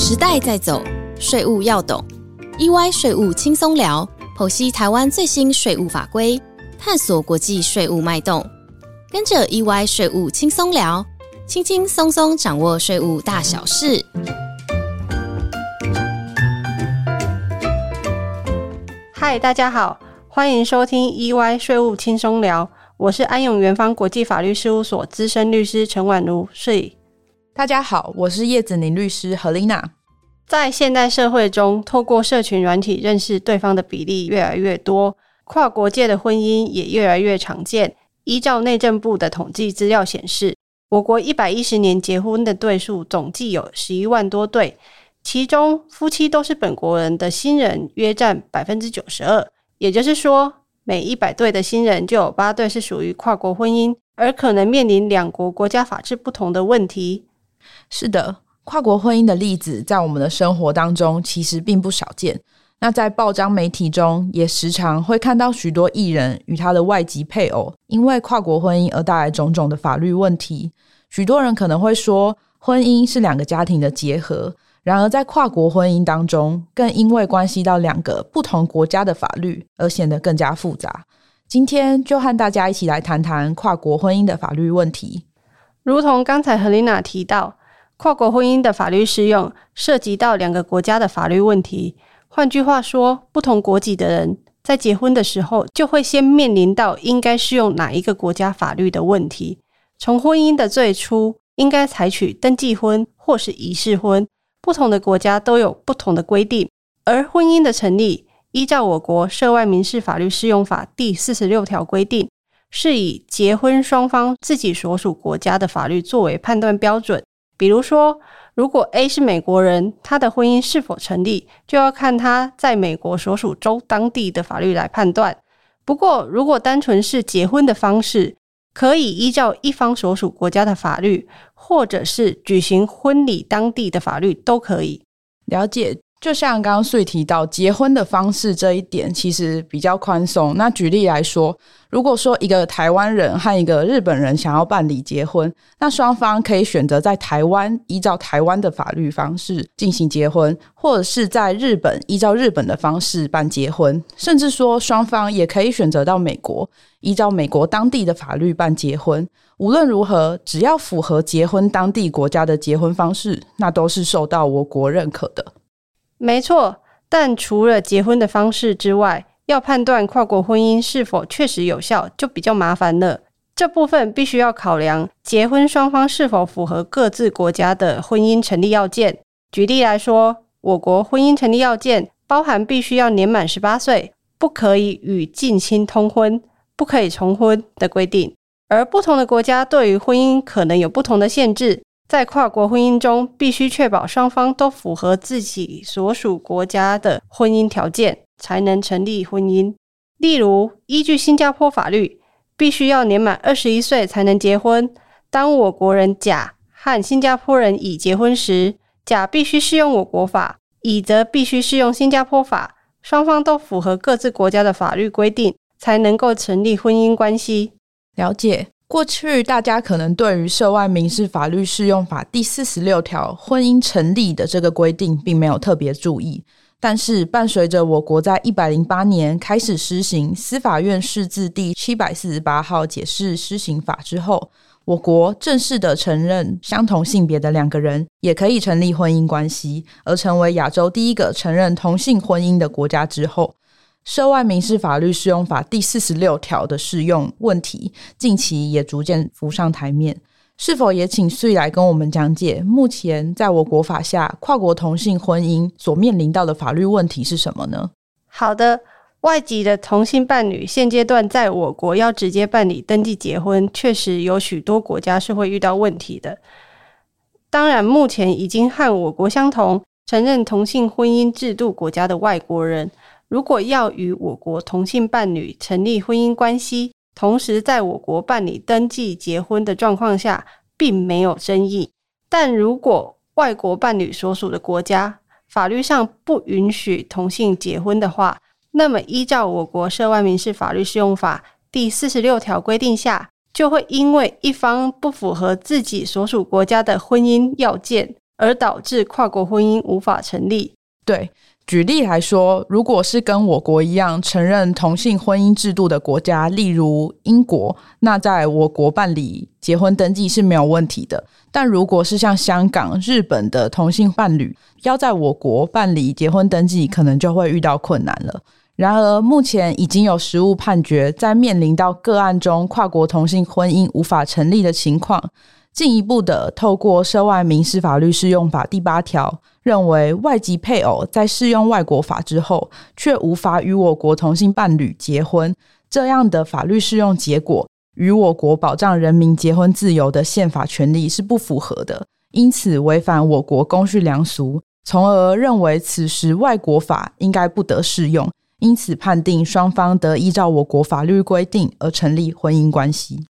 时代在走，税务要懂。EY 税务轻松聊，剖析台湾最新税务法规，探索国际税务脉动。跟着 EY 税务轻松聊，轻轻松松掌握税务大小事。嗨，大家好，欢迎收听 EY 税务轻松聊，我是安永元方国际法律事务所资深律师陈婉如，税。大家好，我是叶子宁律师何丽娜。在现代社会中，透过社群软体认识对方的比例越来越多，跨国界的婚姻也越来越常见。依照内政部的统计资料显示，我国一百一十年结婚的对数总计有十一万多对，其中夫妻都是本国人的新人约占百分之九十二。也就是说，每一百对的新人就有八对是属于跨国婚姻，而可能面临两国国家法制不同的问题。是的，跨国婚姻的例子在我们的生活当中其实并不少见。那在报章媒体中，也时常会看到许多艺人与他的外籍配偶因为跨国婚姻而带来种种的法律问题。许多人可能会说，婚姻是两个家庭的结合。然而，在跨国婚姻当中，更因为关系到两个不同国家的法律，而显得更加复杂。今天就和大家一起来谈谈跨国婚姻的法律问题。如同刚才何琳娜提到。跨国婚姻的法律适用涉及到两个国家的法律问题。换句话说，不同国籍的人在结婚的时候，就会先面临到应该适用哪一个国家法律的问题。从婚姻的最初，应该采取登记婚或是仪式婚，不同的国家都有不同的规定。而婚姻的成立，依照我国《涉外民事法律适用法》第四十六条规定，是以结婚双方自己所属国家的法律作为判断标准。比如说，如果 A 是美国人，他的婚姻是否成立，就要看他在美国所属州当地的法律来判断。不过，如果单纯是结婚的方式，可以依照一方所属国家的法律，或者是举行婚礼当地的法律都可以了解。就像刚刚穗提到结婚的方式这一点，其实比较宽松。那举例来说，如果说一个台湾人和一个日本人想要办理结婚，那双方可以选择在台湾依照台湾的法律方式进行结婚，或者是在日本依照日本的方式办结婚，甚至说双方也可以选择到美国依照美国当地的法律办结婚。无论如何，只要符合结婚当地国家的结婚方式，那都是受到我国认可的。没错，但除了结婚的方式之外，要判断跨国婚姻是否确实有效，就比较麻烦了。这部分必须要考量结婚双方是否符合各自国家的婚姻成立要件。举例来说，我国婚姻成立要件包含必须要年满十八岁，不可以与近亲通婚，不可以重婚的规定。而不同的国家对于婚姻可能有不同的限制。在跨国婚姻中，必须确保双方都符合自己所属国家的婚姻条件，才能成立婚姻。例如，依据新加坡法律，必须要年满二十一岁才能结婚。当我国人甲和新加坡人乙结婚时，甲必须适用我国法，乙则必须适用新加坡法，双方都符合各自国家的法律规定，才能够成立婚姻关系。了解。过去大家可能对于《涉外民事法律适用法》第四十六条婚姻成立的这个规定，并没有特别注意。但是，伴随着我国在一百零八年开始施行司法院释字第七百四十八号解释施行法之后，我国正式的承认相同性别的两个人也可以成立婚姻关系，而成为亚洲第一个承认同性婚姻的国家之后。涉外民事法律适用法第四十六条的适用问题，近期也逐渐浮上台面。是否也请穗来跟我们讲解，目前在我国法下，跨国同性婚姻所面临到的法律问题是什么呢？好的，外籍的同性伴侣现阶段在我国要直接办理登记结婚，确实有许多国家是会遇到问题的。当然，目前已经和我国相同承认同性婚姻制度国家的外国人。如果要与我国同性伴侣成立婚姻关系，同时在我国办理登记结婚的状况下，并没有争议。但如果外国伴侣所属的国家法律上不允许同性结婚的话，那么依照我国涉外民事法律适用法第四十六条规定下，就会因为一方不符合自己所属国家的婚姻要件而导致跨国婚姻无法成立。对，举例来说，如果是跟我国一样承认同性婚姻制度的国家，例如英国，那在我国办理结婚登记是没有问题的。但如果是像香港、日本的同性伴侣，要在我国办理结婚登记，可能就会遇到困难了。然而，目前已经有实务判决，在面临到个案中跨国同性婚姻无法成立的情况，进一步的透过涉外民事法律适用法第八条，认为外籍配偶在适用外国法之后，却无法与我国同性伴侣结婚，这样的法律适用结果与我国保障人民结婚自由的宪法权利是不符合的，因此违反我国公序良俗，从而认为此时外国法应该不得适用。因此，判定双方得依照我国法律规定而成立婚姻关系。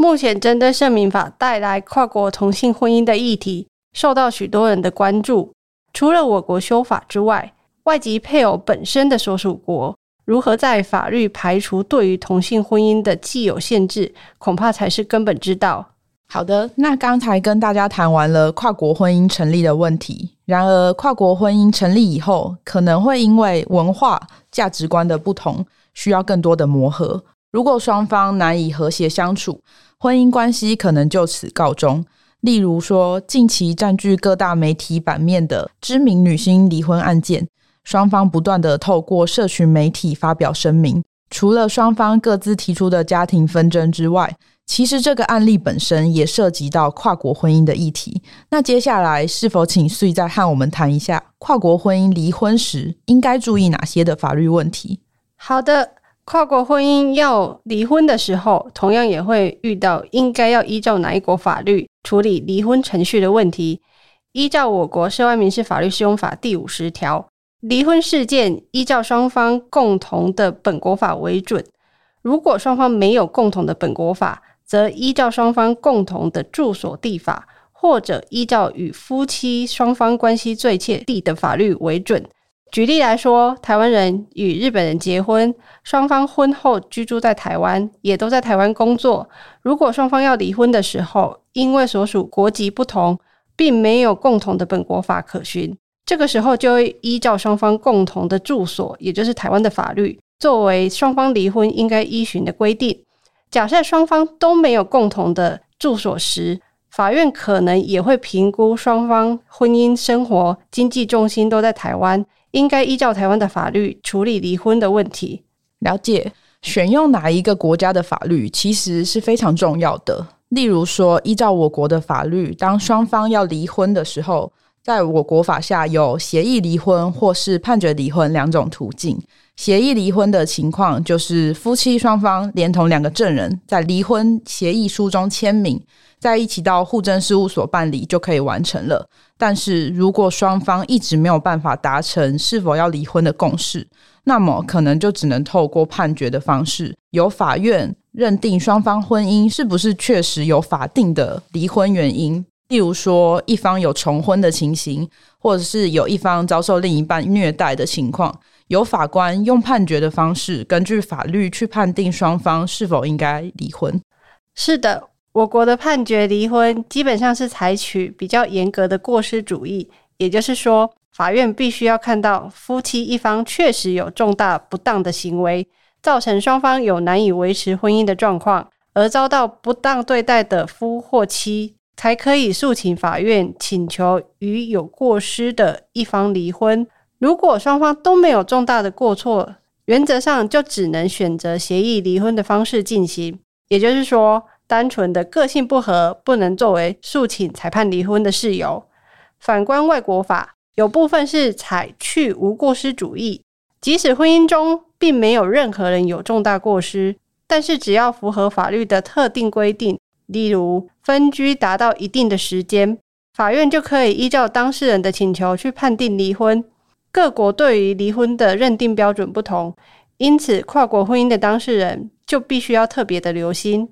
目前，针对《圣民法》带来跨国同性婚姻的议题，受到许多人的关注。除了我国修法之外，外籍配偶本身的所属国如何在法律排除对于同性婚姻的既有限制，恐怕才是根本之道。好的，那刚才跟大家谈完了跨国婚姻成立的问题。然而，跨国婚姻成立以后，可能会因为文化价值观的不同，需要更多的磨合。如果双方难以和谐相处，婚姻关系可能就此告终。例如说，近期占据各大媒体版面的知名女星离婚案件，双方不断的透过社群媒体发表声明，除了双方各自提出的家庭纷争之外。其实这个案例本身也涉及到跨国婚姻的议题。那接下来是否请穗再和我们谈一下跨国婚姻离婚时应该注意哪些的法律问题？好的，跨国婚姻要离婚的时候，同样也会遇到应该要依照哪一国法律处理离婚程序的问题。依照我国涉外民事法律适用法第五十条，离婚事件依照双方共同的本国法为准。如果双方没有共同的本国法，则依照双方共同的住所地法，或者依照与夫妻双方关系最切地的法律为准。举例来说，台湾人与日本人结婚，双方婚后居住在台湾，也都在台湾工作。如果双方要离婚的时候，因为所属国籍不同，并没有共同的本国法可循，这个时候就会依照双方共同的住所，也就是台湾的法律，作为双方离婚应该依循的规定。假设双方都没有共同的住所时，法院可能也会评估双方婚姻生活、经济重心都在台湾，应该依照台湾的法律处理离婚的问题。了解，选用哪一个国家的法律其实是非常重要的。例如说，依照我国的法律，当双方要离婚的时候，在我国法下有协议离婚或是判决离婚两种途径。协议离婚的情况，就是夫妻双方连同两个证人在离婚协议书中签名，在一起到户政事务所办理就可以完成了。但是如果双方一直没有办法达成是否要离婚的共识，那么可能就只能透过判决的方式，由法院认定双方婚姻是不是确实有法定的离婚原因，例如说一方有重婚的情形，或者是有一方遭受另一半虐待的情况。由法官用判决的方式，根据法律去判定双方是否应该离婚。是的，我国的判决离婚基本上是采取比较严格的过失主义，也就是说，法院必须要看到夫妻一方确实有重大不当的行为，造成双方有难以维持婚姻的状况，而遭到不当对待的夫或妻，才可以诉请法院请求与有过失的一方离婚。如果双方都没有重大的过错，原则上就只能选择协议离婚的方式进行。也就是说，单纯的个性不合不能作为诉请裁判离婚的事由。反观外国法，有部分是采去无过失主义，即使婚姻中并没有任何人有重大过失，但是只要符合法律的特定规定，例如分居达到一定的时间，法院就可以依照当事人的请求去判定离婚。各国对于离婚的认定标准不同，因此跨国婚姻的当事人就必须要特别的留心。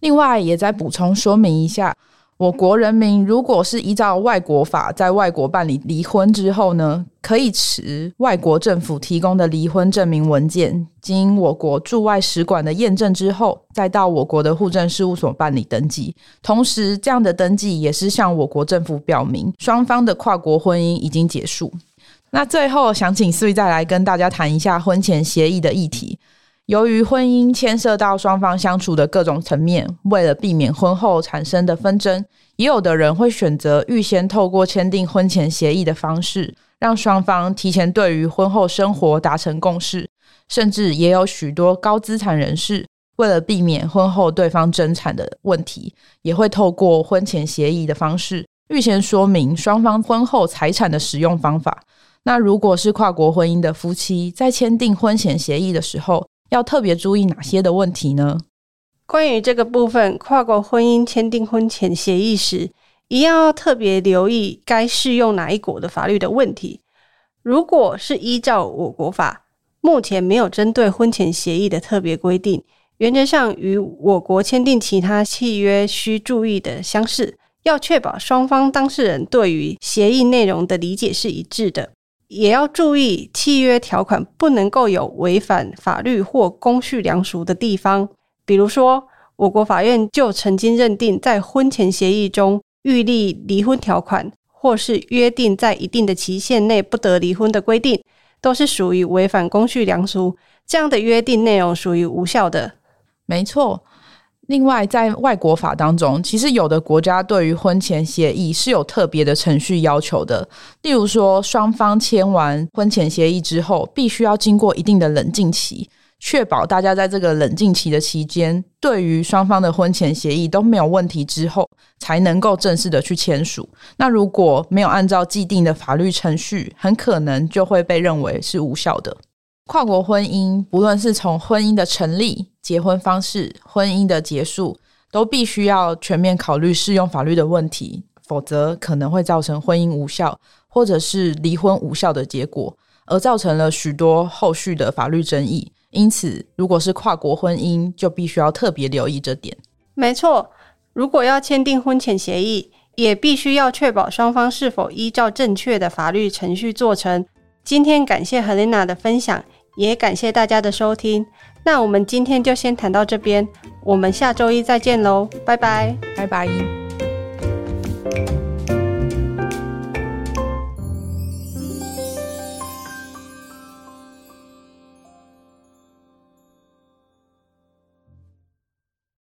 另外，也再补充说明一下，我国人民如果是依照外国法在外国办理离婚之后呢，可以持外国政府提供的离婚证明文件，经我国驻外使馆的验证之后，再到我国的户政事务所办理登记。同时，这样的登记也是向我国政府表明双方的跨国婚姻已经结束。那最后，想请思雨再来跟大家谈一下婚前协议的议题。由于婚姻牵涉到双方相处的各种层面，为了避免婚后产生的纷争，也有的人会选择预先透过签订婚前协议的方式，让双方提前对于婚后生活达成共识。甚至也有许多高资产人士，为了避免婚后对方争产的问题，也会透过婚前协议的方式，预先说明双方婚后财产的使用方法。那如果是跨国婚姻的夫妻，在签订婚前协议的时候，要特别注意哪些的问题呢？关于这个部分，跨国婚姻签订婚前协议时，一样要特别留意该适用哪一国的法律的问题。如果是依照我国法，目前没有针对婚前协议的特别规定，原则上与我国签订其他契约需注意的相似，要确保双方当事人对于协议内容的理解是一致的。也要注意，契约条款不能够有违反法律或公序良俗的地方。比如说，我国法院就曾经认定，在婚前协议中预立离婚条款，或是约定在一定的期限内不得离婚的规定，都是属于违反公序良俗，这样的约定内容属于无效的。没错。另外，在外国法当中，其实有的国家对于婚前协议是有特别的程序要求的。例如说，双方签完婚前协议之后，必须要经过一定的冷静期，确保大家在这个冷静期的期间，对于双方的婚前协议都没有问题之后，才能够正式的去签署。那如果没有按照既定的法律程序，很可能就会被认为是无效的。跨国婚姻，不论是从婚姻的成立、结婚方式、婚姻的结束，都必须要全面考虑适用法律的问题，否则可能会造成婚姻无效，或者是离婚无效的结果，而造成了许多后续的法律争议。因此，如果是跨国婚姻，就必须要特别留意这点。没错，如果要签订婚前协议，也必须要确保双方是否依照正确的法律程序做成。今天感谢 Helena 的分享。也感谢大家的收听，那我们今天就先谈到这边，我们下周一再见喽，拜拜，拜拜。